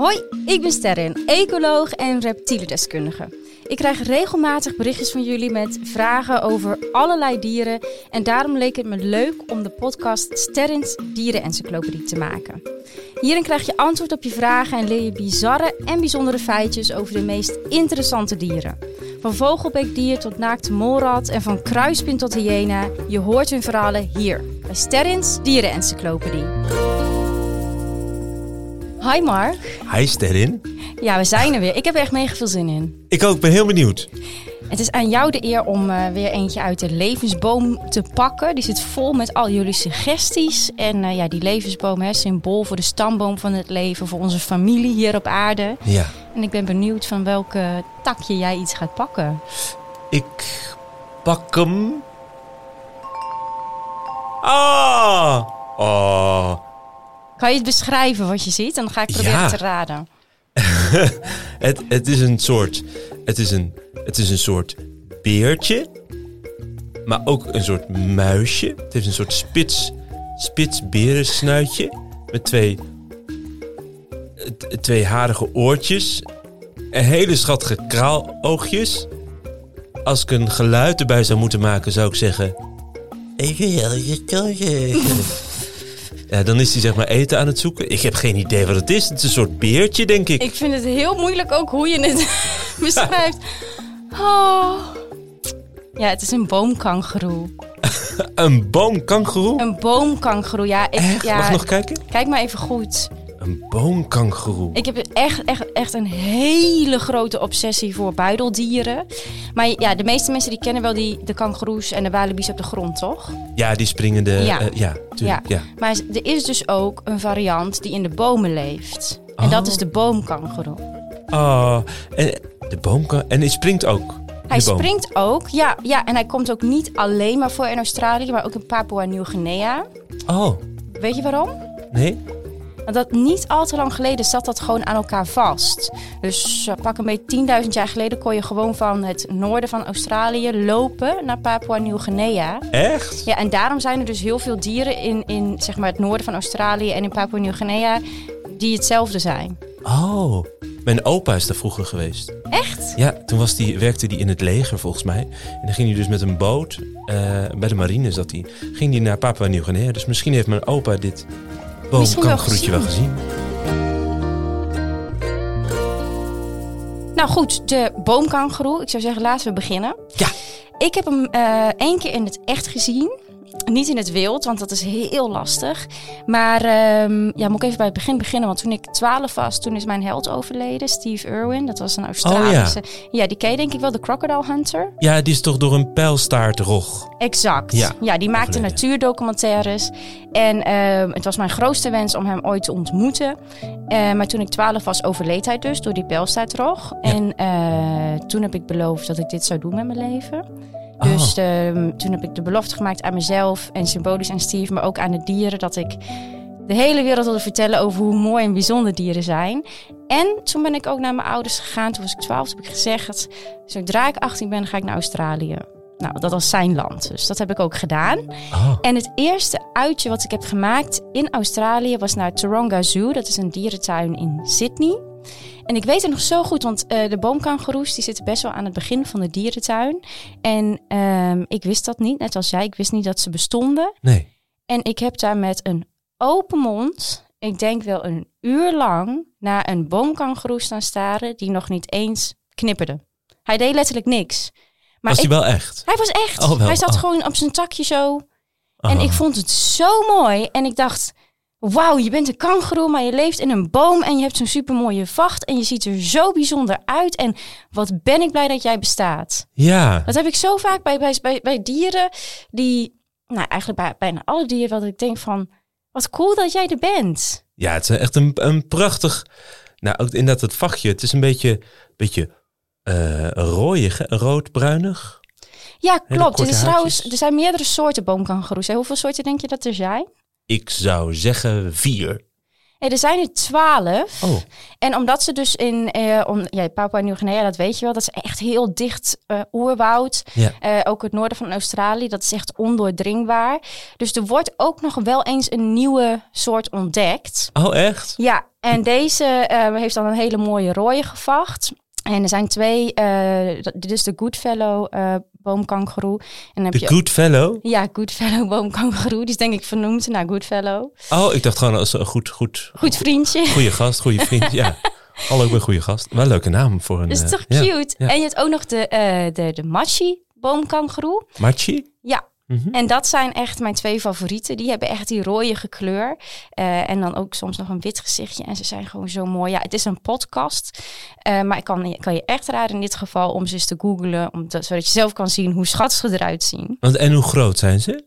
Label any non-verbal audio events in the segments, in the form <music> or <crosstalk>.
Hoi, ik ben Sterren, ecoloog en reptielendeskundige. Ik krijg regelmatig berichtjes van jullie met vragen over allerlei dieren. En daarom leek het me leuk om de podcast Sterrens Dierenencyclopedie te maken. Hierin krijg je antwoord op je vragen en leer je bizarre en bijzondere feitjes over de meest interessante dieren. Van vogelbeekdier tot naakte molrat en van kruispin tot hyena. Je hoort hun verhalen hier bij Sterrens Dierenencyclopedie. Hi Mark. Hi Sterrin. Ja, we zijn er weer. Ik heb er echt mega veel zin in. Ik ook, ben heel benieuwd. Het is aan jou de eer om uh, weer eentje uit de levensboom te pakken. Die zit vol met al jullie suggesties. En uh, ja, die levensboom, hè, symbool voor de stamboom van het leven, voor onze familie hier op aarde. Ja. En ik ben benieuwd van welke takje jij iets gaat pakken. Ik pak hem. Ah! Oh. Kan je het beschrijven wat je ziet? Dan ga ik proberen Ja. te raden. <laughs> het, het is een soort. Het is een, het is een soort beertje. Maar ook een soort muisje. Het heeft een soort spits, spits berensnuitje. Met twee, twee harige oortjes. En hele schattige kraaloogjes. Als ik een geluid erbij zou moeten maken, zou ik zeggen. Ik wil je. <laughs> Ja, dan is hij zeg maar eten aan het zoeken. Ik heb geen idee wat het is. Het is een soort beertje, denk ik. Ik vind het heel moeilijk ook hoe je het <laughs> beschrijft. Oh. Ja, het is een boomkangeroe. <laughs> Een boomkangeroe? Een boomkangeroe, ja. Ik, Echt? ja Mag ik nog kijken? Kijk maar even goed. Een boomkangeroe. Ik heb echt, echt, echt een hele grote obsessie voor buideldieren. Maar ja, de meeste mensen die kennen wel die, de kangoeroes en de walibi's op de grond, toch? Ja, die springende... Ja. Ja, ja tuurlijk. Ja. Maar er is dus ook een variant die in de bomen leeft. En dat Oh. is de boomkangeroe. Oh, en de boomkan... En hij springt ook. Hij springt ook, ja, ja. En hij komt ook niet alleen maar voor in Australië, maar ook in Papua Nieuw-Guinea. Oh, Weet je waarom? nee? Want dat niet al te lang geleden zat dat gewoon aan elkaar vast. Dus eh, pak een beetje 10.000 jaar geleden kon je gewoon van het noorden van Australië lopen naar Papua Nieuw-Guinea. Echt? Ja, en daarom zijn er dus heel veel dieren in, in zeg maar, het noorden van Australië en in Papua Nieuw-Guinea die hetzelfde zijn. Oh, mijn opa is daar vroeger geweest. Echt? Ja, toen was die, werkte hij in het leger volgens mij. En dan ging hij dus met een boot, eh, bij de marine zat hij, ging hij naar Papua Nieuw-Guinea. Dus misschien heeft mijn opa dit Misschien wel gezien. Nou goed, de boomkangeroe. Ik zou zeggen, laten we beginnen. Ja. Ik heb hem eh één keer in het echt gezien. Niet in het wild, want dat is heel lastig. Maar ehm, ja, moet ik even bij het begin beginnen. Want toen ik 12 was, toen is mijn held overleden. Steve Irwin. Dat was een Australische. ja. die ken je denk ik wel, de Crocodile Hunter. Ja, die is toch door een pijlstaartrog. Exact. Ja, die maakte overleden. natuurdocumentaires. En ehm, het was mijn grootste wens om hem ooit te ontmoeten. Eh, maar toen ik 12 was, overleed hij dus door die pijlstaartrog. Ja. En eh, toen heb ik beloofd dat ik dit zou doen met mijn leven. Oh. Dus ehm, toen heb ik de belofte gemaakt aan mezelf en symbolisch aan Steve, maar ook aan de dieren, dat ik de hele wereld wilde vertellen over hoe mooi en bijzonder dieren zijn. En toen ben ik ook naar mijn ouders gegaan. Toen was ik 12, toen heb ik gezegd, zodra ik 18 ben, ga ik naar Australië. Nou, dat was zijn land, dus dat heb ik ook gedaan. Oh. En het eerste uitje wat ik heb gemaakt in Australië was naar Taronga Zoo. Dat is een dierentuin in Sydney. En ik weet het nog zo goed, want eh, de boomkangoeroes die zitten best wel aan het begin van de dierentuin. En ehm, ik wist dat niet, net als jij. Ik wist niet dat ze bestonden. Nee. En ik heb daar met een open mond, ik denk wel een uur lang, naar een boomkangoeroe staan staren die nog niet eens knipperde. Hij deed letterlijk niks. Maar was ik- die wel echt? hij was echt. Oh, hij zat Oh. gewoon op zijn takje zo. En Oh. ik vond het zo mooi. En ik dacht, wauw, je bent een kangoeroe, maar je leeft in een boom en je hebt zo'n supermooie vacht en je ziet er zo bijzonder uit. En wat ben ik blij dat jij bestaat. Ja. Dat heb ik zo vaak bij, bij, bij, bij dieren die, nou eigenlijk bij bijna alle dieren, wat ik denk van, wat cool dat jij er bent. Ja, het is echt een, een prachtig... Nou, ook inderdaad het vachtje. Het is een beetje, beetje rooiig, hè? roodbruinig. Ja, klopt. Er, is trouwens, er zijn meerdere soorten boomkangoeroes. hè. Hoeveel soorten denk je dat er zijn? Ik zou zeggen vier. er zijn er twaalf. Oh, En omdat ze dus in eh om, ja, Papua Nieuw-Guinea, dat weet je wel, dat is echt heel dicht eh, oerwoud. ja. Eh, ook het noorden van Australië, dat is echt ondoordringbaar. Dus er wordt ook nog wel eens een nieuwe soort ontdekt. Oh, echt? Ja, en deze eh, heeft dan een hele mooie rode gevacht. En er zijn twee, dat- dit is de Goodfellow eh boomkangeroe. En heb The je Good Fellow? ja, Goodfellow boomkangeroe. Die is denk ik vernoemd naar Goodfellow. Oh, ik dacht gewoon als een goed, goed, Goed vriendje. goede gast, goede vriend. Ja. <laughs> Hallo, ik ben goede gast. Wel een leuke naam voor een... Dat is eh, toch cute? ja. En je hebt ook nog de, eh de, de Machi boomkangeroe. Machi? Ja. Mhm. En dat zijn echt mijn twee favorieten. Die hebben echt die rooie kleur. Eh, en dan ook soms nog een wit gezichtje. En ze zijn gewoon zo mooi. Ja, het is een podcast. Eh, maar ik kan, kan je echt raden in dit geval om ze eens te googlen. Om te- zodat je zelf kan zien hoe schattig ze eruit zien. Want, en hoe groot zijn ze?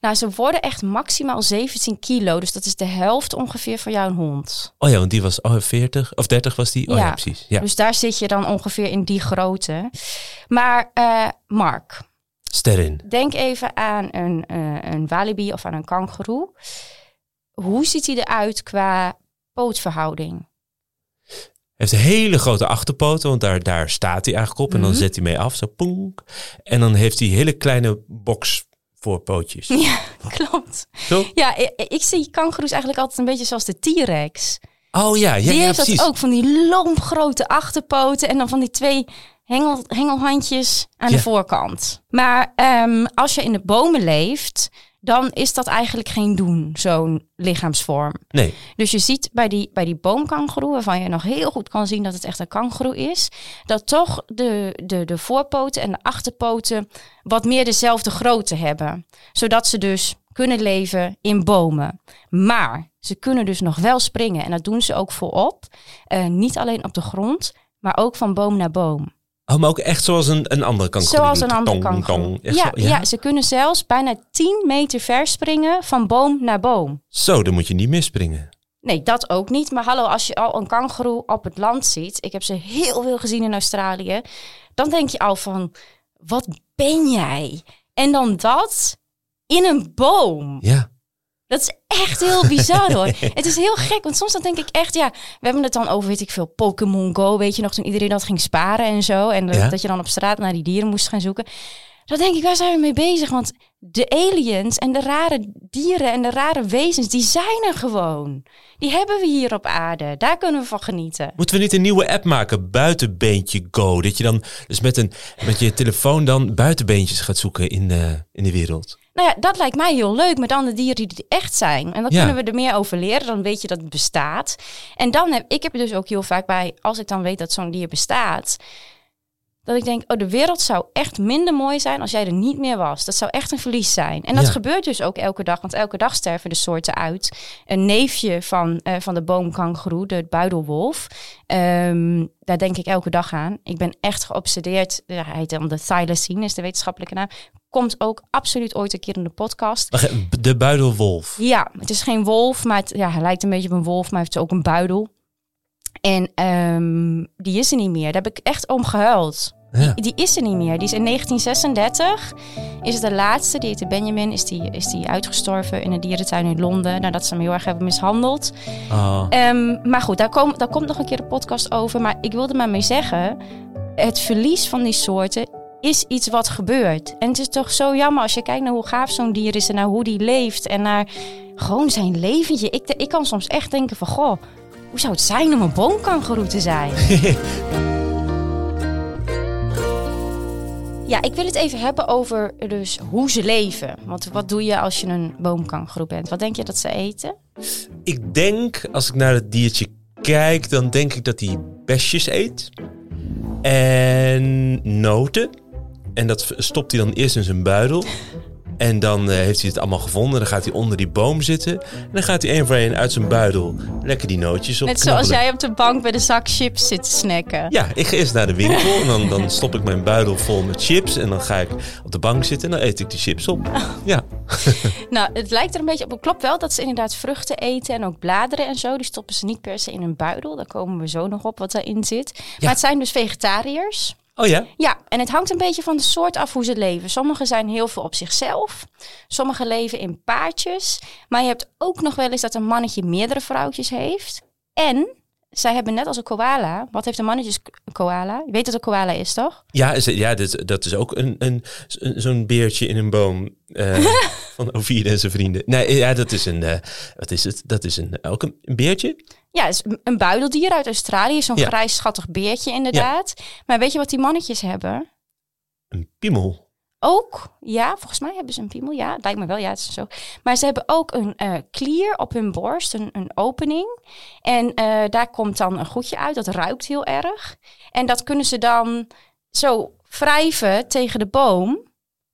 Nou, ze worden echt maximaal 17 kilo. Dus dat is de helft ongeveer van jouw hond. Oh ja, want die was oh, 40 of 30 was die. Oh ja, Ja. precies. Ja. Dus daar zit je dan ongeveer in die grootte. Maar eh, Mark, Sterren. Denk even aan een, eh, een walibi of aan een kangoeroe. Hoe ziet hij eruit qua pootverhouding? heeft een hele grote achterpoten, want daar, daar staat hij eigenlijk op. En dan Mhm. zet hij mee af, zo poenk. En dan heeft hij hele kleine box voorpootjes. <laughs> Ja, klopt. Zo? Ja, ik, ik zie kangoeroes eigenlijk altijd een beetje zoals de T-Rex. Oh ja, ja, die ja heeft precies. dat ook, van die lompgrote achterpoten en dan van die twee hengel, hengelhandjes aan Ja. de voorkant. Maar ehm, als je in de bomen leeft, dan is dat eigenlijk geen doen, zo'n lichaamsvorm. Nee, Dus je ziet bij die, bij die boomkangoeroe, waarvan je nog heel goed kan zien dat het echt een kangoeroe is, dat toch de, de, de voorpoten en de achterpoten wat meer dezelfde grootte hebben. Zodat ze dus kunnen leven in bomen. Maar ze kunnen dus nog wel springen en dat doen ze ook volop. Eh, niet alleen op de grond, maar ook van boom naar boom. Oh, maar ook echt zoals een, een andere kangoeroe. Zoals een andere kangoeroe. Ja, ja. ze kunnen zelfs bijna 10 meter ver springen van boom naar boom. Zo, dan moet je niet misspringen. Nee, dat ook niet. Maar hallo, als je al een kangoeroe op het land ziet, ik heb ze heel veel gezien in Australië, dan denk je al van, wat ben jij? En dan dat in een boom. Ja. Dat is echt heel bizar hoor. <laughs> Het is heel gek, want soms dan denk ik echt, ja, we hebben het dan over, weet ik veel, Pokémon Go, weet je nog, toen iedereen dat ging sparen en zo. En dat, Ja. dat je dan op straat naar die dieren moest gaan zoeken. Dan denk ik, waar zijn we mee bezig? Want de aliens en de rare dieren en de rare wezens, die zijn er gewoon. Die hebben we hier op aarde. Daar kunnen we van genieten. Moeten we niet een nieuwe app maken, Buitenbeentje Go? Dat je dan dus met, een, met je telefoon dan buitenbeentjes gaat zoeken in de, in de wereld. Nou ja, dat lijkt mij heel leuk met dan de dieren die echt zijn. En dan Ja. kunnen we er meer over leren. Dan weet je dat het bestaat. En dan heb ik heb er dus ook heel vaak bij, als ik dan weet dat zo'n dier bestaat, dat ik denk, oh, de wereld zou echt minder mooi zijn als jij er niet meer was. Dat zou echt een verlies zijn. En dat Ja. gebeurt dus ook elke dag, want elke dag sterven de soorten uit. Een neefje van, eh, van de boomkangeroe, de buidelwolf, ehm, daar denk ik elke dag aan. Ik ben echt geobsedeerd. Ja, hij heet dan de thylacine, is de wetenschappelijke naam. Komt ook absoluut ooit een keer in de podcast. De buidelwolf. Ja, het is geen wolf, maar het, ja, hij lijkt een beetje op een wolf, maar heeft ook een buidel. En ehm, die is er niet meer. Daar heb ik echt om gehuild. Ja. Die is er niet meer. Die is in 1936. Is het de laatste. Die heette Benjamin. Is die, is die uitgestorven in een dierentuin in Londen. Nadat ze hem heel erg hebben mishandeld. Oh. Ehm, maar goed, daar, kom, daar komt nog een keer een podcast over. Maar ik wilde maar mee zeggen. Het verlies van die soorten is iets wat gebeurt. En het is toch zo jammer als je kijkt naar hoe gaaf zo'n dier is. En naar hoe die leeft. En naar gewoon zijn leventje. Ik, ik kan soms echt denken van... Goh, hoe zou het zijn om een boomkangeroe te zijn? <laughs> Ja, ik wil het even hebben over dus hoe ze leven. Want wat doe je als je een boomkangeroe bent? Wat denk je dat ze eten? Ik denk, als ik naar het diertje kijk, dan denk ik dat hij besjes eet. En noten. En dat stopt hij dan eerst in zijn buidel. En dan eh, heeft hij het allemaal gevonden. Dan gaat hij onder die boom zitten. En dan gaat hij één voor één uit zijn buidel lekker die nootjes op Net zoals jij op de bank bij de zak chips zit te snacken. Ja, ik ga eerst naar de winkel en dan, dan stop ik mijn buidel vol met chips. En dan ga ik op de bank zitten en dan eet ik die chips op. Ja, <laughs> Nou, het lijkt er een beetje op. Het klopt wel dat ze inderdaad vruchten eten en ook bladeren en zo. Die stoppen ze niet per se in hun buidel. Daar komen we zo nog op wat daarin zit. Maar het zijn dus vegetariërs. Oh ja? Ja, en het hangt een beetje van de soort af hoe ze leven. Sommige zijn heel veel op zichzelf. Sommige leven in paardjes. Maar je hebt ook nog wel eens dat een mannetje meerdere vrouwtjes heeft. En zij hebben net als een koala. Wat heeft een mannetjes koala? Je weet dat een koala is, toch? Ja, is, ja dit, dat is ook een, een, zo'n beertje in een boom uh, <laughs> van Ovid en zijn vrienden. Nee, ja, dat is een, uh, wat is het? Dat is een, ook een, beertje? Ja, is een buideldier uit Australië. Zo'n ja. grijs schattig beertje inderdaad. Maar weet je wat die mannetjes hebben? Een piemel. Ook, ja, volgens mij hebben ze een piemel. Ja, lijkt me wel, ja, het is zo. Maar ze hebben ook een uh, klier op hun borst, een, een opening. En uh, daar komt dan een goedje uit, dat ruikt heel erg. En dat kunnen ze dan zo wrijven tegen de boom.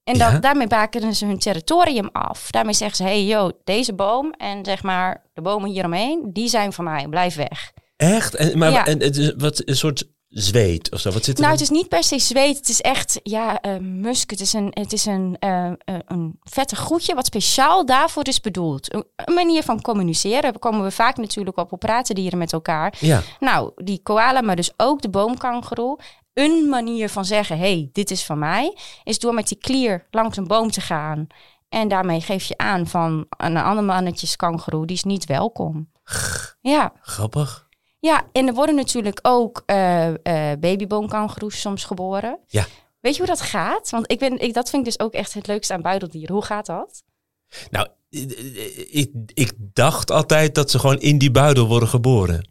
En ja. daarmee bakenen ze hun territorium af. Daarmee zeggen ze, hey, yo, deze boom en zeg maar de bomen hieromheen, die zijn van mij, blijf weg. Echt? En, maar ja. en, het is wat een soort zweet of zo? Wat zit er nou, het is niet per se zweet. Het is echt, ja, uh, musk. Het is een, het is een, uh, een vette groetje wat speciaal daarvoor is bedoeld. Een, een, manier van communiceren. Daar komen we vaak natuurlijk op op praten dieren met elkaar. Ja. Nou, die koala, maar dus ook de boomkangeroe. Een manier van zeggen, hey, dit is van mij, is door met die klier langs een boom te gaan. En daarmee geef je aan van een ander mannetjes kangeroe, die is niet welkom. Ja. Grappig. Ja, en er worden natuurlijk ook uh, uh, babyboomkangeroes soms geboren. Ja. Weet je hoe dat gaat? Want ik ben, ik, dat vind ik dus ook echt het leukste aan buideldieren. Hoe gaat dat? Nou, ik, ik dacht altijd dat ze gewoon in die buidel worden geboren.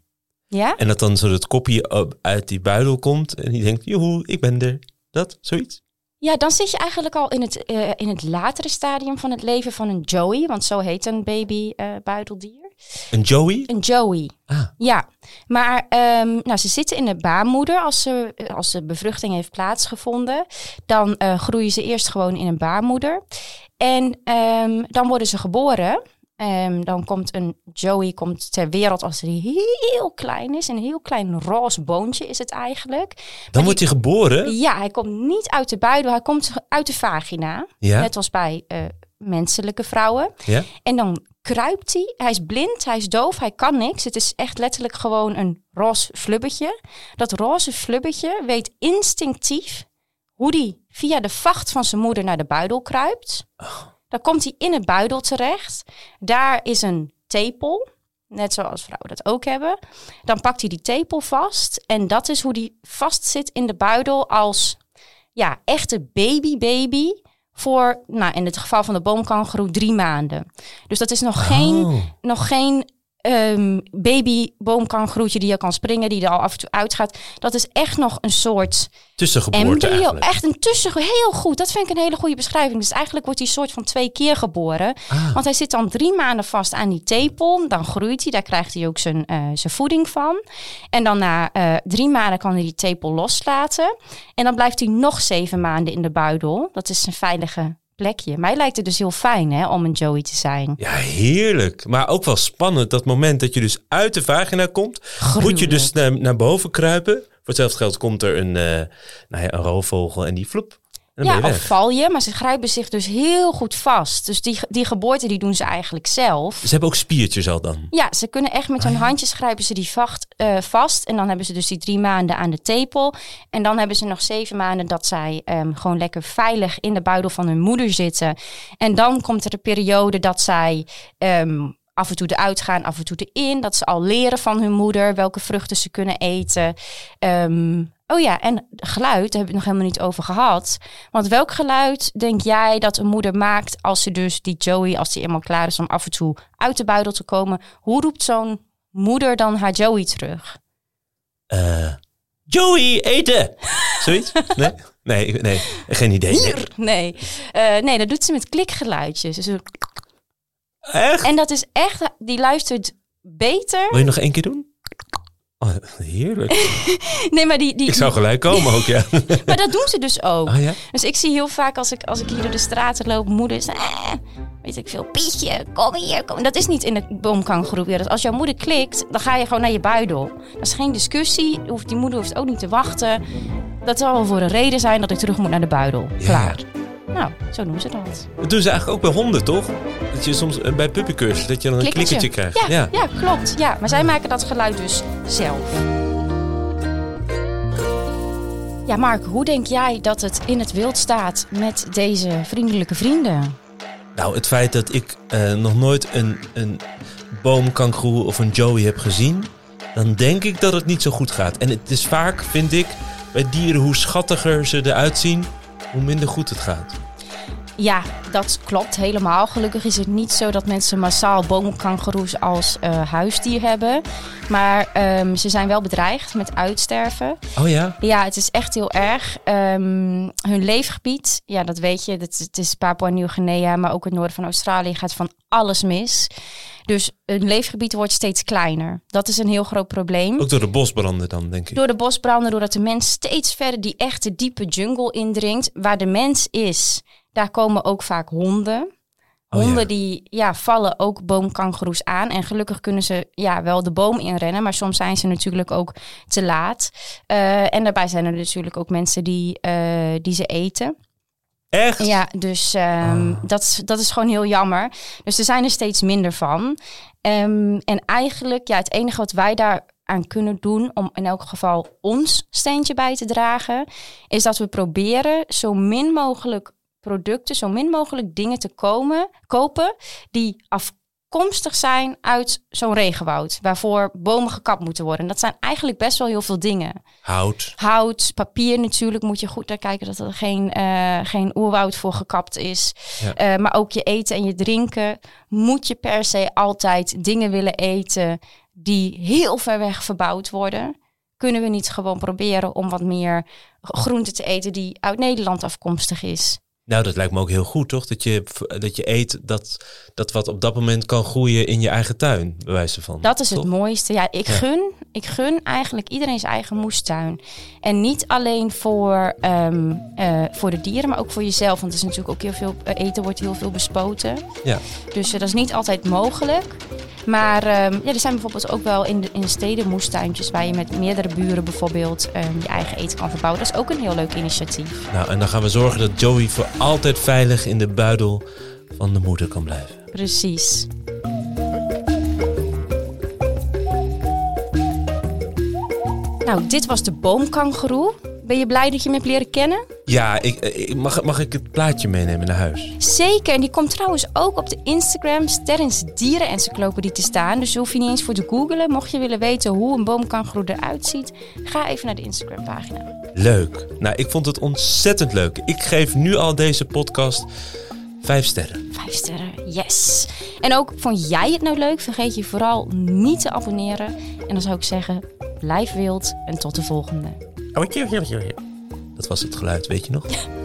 Ja? En dat dan zo het kopje uit die buidel komt en die denkt, joehoe, ik ben er. Dat, zoiets? Ja, dan zit je eigenlijk al in het, uh, in het latere stadium van het leven van een Joey, want zo heet een baby buideldier. Een Joey? Een Joey. Ah. Ja, maar um, nou, ze zitten in de baarmoeder als, ze, als de bevruchting heeft plaatsgevonden. Dan uh, groeien ze eerst gewoon in een baarmoeder. En um, dan worden ze geboren. Um, dan komt een Joey komt ter wereld als hij heel klein is. Een heel klein roze boontje is het eigenlijk. Dan maar wordt hij geboren? Ja, hij komt niet uit de buidel. Hij komt uit de vagina. Ja. Net als bij uh, menselijke vrouwen. Ja. En dan kruipt hij. Hij is blind, hij is doof, hij kan niks. Het is echt letterlijk gewoon een roze flubbetje. Dat roze flubbetje weet instinctief hoe hij via de vacht van zijn moeder naar de buidel kruipt. Oh. Dan komt hij in het buidel terecht. Daar is een tepel, net zoals vrouwen dat ook hebben. Dan pakt hij die tepel vast en dat is hoe die vastzit in de buidel als ja, echte baby-baby voor, nou, in het geval van de boomkangeroe, drie maanden. Dus dat is nog Oh. geen, nog geen um, baby boomkangeroetje die je kan springen, die er al af en toe uitgaat. Dat is echt nog een soort Tussengeboorte embryo. eigenlijk. Echt een tussen. Heel goed. Dat vind ik een hele goede beschrijving. Dus eigenlijk wordt hij soort van twee keer geboren. Ah. Want hij zit dan drie maanden vast aan die tepel. Dan groeit hij. Daar krijgt hij ook zijn, uh, zijn voeding van. En dan na uh, drie maanden kan hij die tepel loslaten. En dan blijft hij nog zeven maanden in de buidel. Dat is zijn veilige plekje. Mij lijkt het dus heel fijn hè, om een Joey te zijn. Ja, heerlijk. Maar ook wel spannend dat moment dat je dus uit de vagina komt. Gruwelijk. Moet je dus naar, naar boven kruipen. Voor hetzelfde geld komt er een, uh, nou ja, een roofvogel en die floep. Dan ja, of val je, maar ze grijpen zich dus heel goed vast. Dus die, die geboorte die doen ze eigenlijk zelf. Ze hebben ook spiertjes al dan. Ja, ze kunnen echt met hun Ah, ja. handjes grijpen ze die vacht, uh, vast. En dan hebben ze dus die drie maanden aan de tepel. En dan hebben ze nog zeven maanden dat zij um, gewoon lekker veilig in de buidel van hun moeder zitten. En dan komt er de periode dat zij um, af en toe eruit gaan, af en toe erin. Dat ze al leren van hun moeder welke vruchten ze kunnen eten. Um, Oh ja, en geluid, daar heb ik het nog helemaal niet over gehad. Want welk geluid denk jij dat een moeder maakt als ze dus die Joey, als die eenmaal klaar is om af en toe uit de buidel te komen, hoe roept zo'n moeder dan haar Joey terug? Uh, Joey, eten! Zoiets? <laughs> Nee? Nee, nee, geen idee. Nee, nee. Uh, nee dat doet ze met klikgeluidjes. Dus echt? En dat is echt, die luistert beter. Wil je nog één keer doen? Oh, heerlijk. <laughs> nee, maar die, die, ik zou gelijk komen ook, ja. <laughs> maar dat doen ze dus ook. Ja? Dus ik zie heel vaak als ik, als ik hier door de straten loop, moeders... Eh, weet ik veel, Pietje, kom hier. Kom. Dat is niet in de boomkangroep. Dus als jouw moeder klikt, dan ga je gewoon naar je buidel. Dat is geen discussie. Hoeft, die moeder hoeft ook niet te wachten. Dat zal wel voor een reden zijn dat ik terug moet naar de buidel. Ja. Klaar. Nou, zo doen ze dat. Dat doen ze eigenlijk ook bij honden, toch? Dat je soms eh, bij puppycursus, dat je dan een Klikkertje. klikkertje krijgt. Ja, ja. ja, klopt. Ja, maar zij maken dat geluid dus zelf. Ja, Mark, hoe denk jij dat het in het wild staat met deze vriendelijke vrienden? Nou, het feit dat ik eh, nog nooit een, een boomkangoeroe of een joey heb gezien, dan denk ik dat het niet zo goed gaat. En het is vaak, vind ik, bij dieren hoe schattiger ze eruit zien, hoe minder goed het gaat. Ja, dat klopt helemaal. Gelukkig is het niet zo dat mensen massaal boomkangoeroes als uh, huisdier hebben. Maar um, ze zijn wel bedreigd met uitsterven. Oh ja? Ja, het is echt heel erg. Um, hun leefgebied, ja, dat weet je. Het, het is Papua Nieuw-Guinea, maar ook het noorden van Australië gaat van alles mis. Dus hun leefgebied wordt steeds kleiner. Dat is een heel groot probleem. Ook door de bosbranden dan, denk ik. Door de bosbranden, doordat de mens steeds verder die echte diepe jungle indringt. Waar de mens is, daar komen ook vaak honden. Oh, Honden ja. die ja, vallen ook boomkangoeroes aan. En gelukkig kunnen ze ja, wel de boom inrennen. Maar soms zijn ze natuurlijk ook te laat. Eh, en daarbij zijn er natuurlijk ook mensen die, eh, die ze eten. Echt? Ja, dus ehm, Ah. dat, is, dat is gewoon heel jammer. Dus er zijn er steeds minder van. Ehm, en eigenlijk, ja, het enige wat wij daar aan kunnen doen om in elk geval ons steentje bij te dragen, is dat we proberen zo min mogelijk producten, zo min mogelijk dingen te komen, kopen die afkomstig zijn uit zo'n regenwoud, waarvoor bomen gekapt moeten worden. Dat zijn eigenlijk best wel heel veel dingen. Hout. Hout, papier natuurlijk moet je goed naar kijken dat er geen, eh, geen oerwoud voor gekapt is. Ja. Eh, maar ook je eten en je drinken. Moet je per se altijd dingen willen eten die heel ver weg verbouwd worden? Kunnen we niet gewoon proberen om wat meer groente te eten die uit Nederland afkomstig is? Nou, dat lijkt me ook heel goed, toch? Dat je, dat je eet dat, dat wat op dat moment kan groeien in je eigen tuin, bij wijze van. Dat is het mooiste. Ja, ik, Ja. Gun, ik gun eigenlijk iedereen zijn eigen moestuin. En niet alleen voor, ehm, eh, voor de dieren, maar ook voor jezelf. Want er is natuurlijk ook heel veel eh, eten wordt heel veel bespoten. Ja. Dus eh, dat is niet altijd mogelijk. Maar ehm, ja, er zijn bijvoorbeeld ook wel in de, in de steden moestuintjes waar je met meerdere buren bijvoorbeeld ehm, je eigen eten kan verbouwen. Dat is ook een heel leuk initiatief. Nou, en dan gaan we zorgen dat Joey voor altijd veilig in de buidel van de moeder kan blijven. Precies. Nou, dit was de boomkangeroe. Ben je blij dat je hem hebt leren kennen? Ja, ik, ik, mag, mag ik het plaatje meenemen naar huis? Zeker, en die komt trouwens ook op de Instagram Sterrens Dieren Encyclopedie te staan. Dus hoef je niet eens voor te googlen. Mocht je willen weten hoe een boomkangeroe eruit ziet, ga even naar de Instagram pagina. Leuk. Nou, ik vond het ontzettend leuk. Ik geef nu al deze podcast vijf sterren. Vijf sterren, yes. En ook, vond jij het nou leuk? Vergeet je vooral niet te abonneren. En dan zou ik zeggen, blijf wild en tot de volgende. Dat was het geluid, weet je nog? <laughs>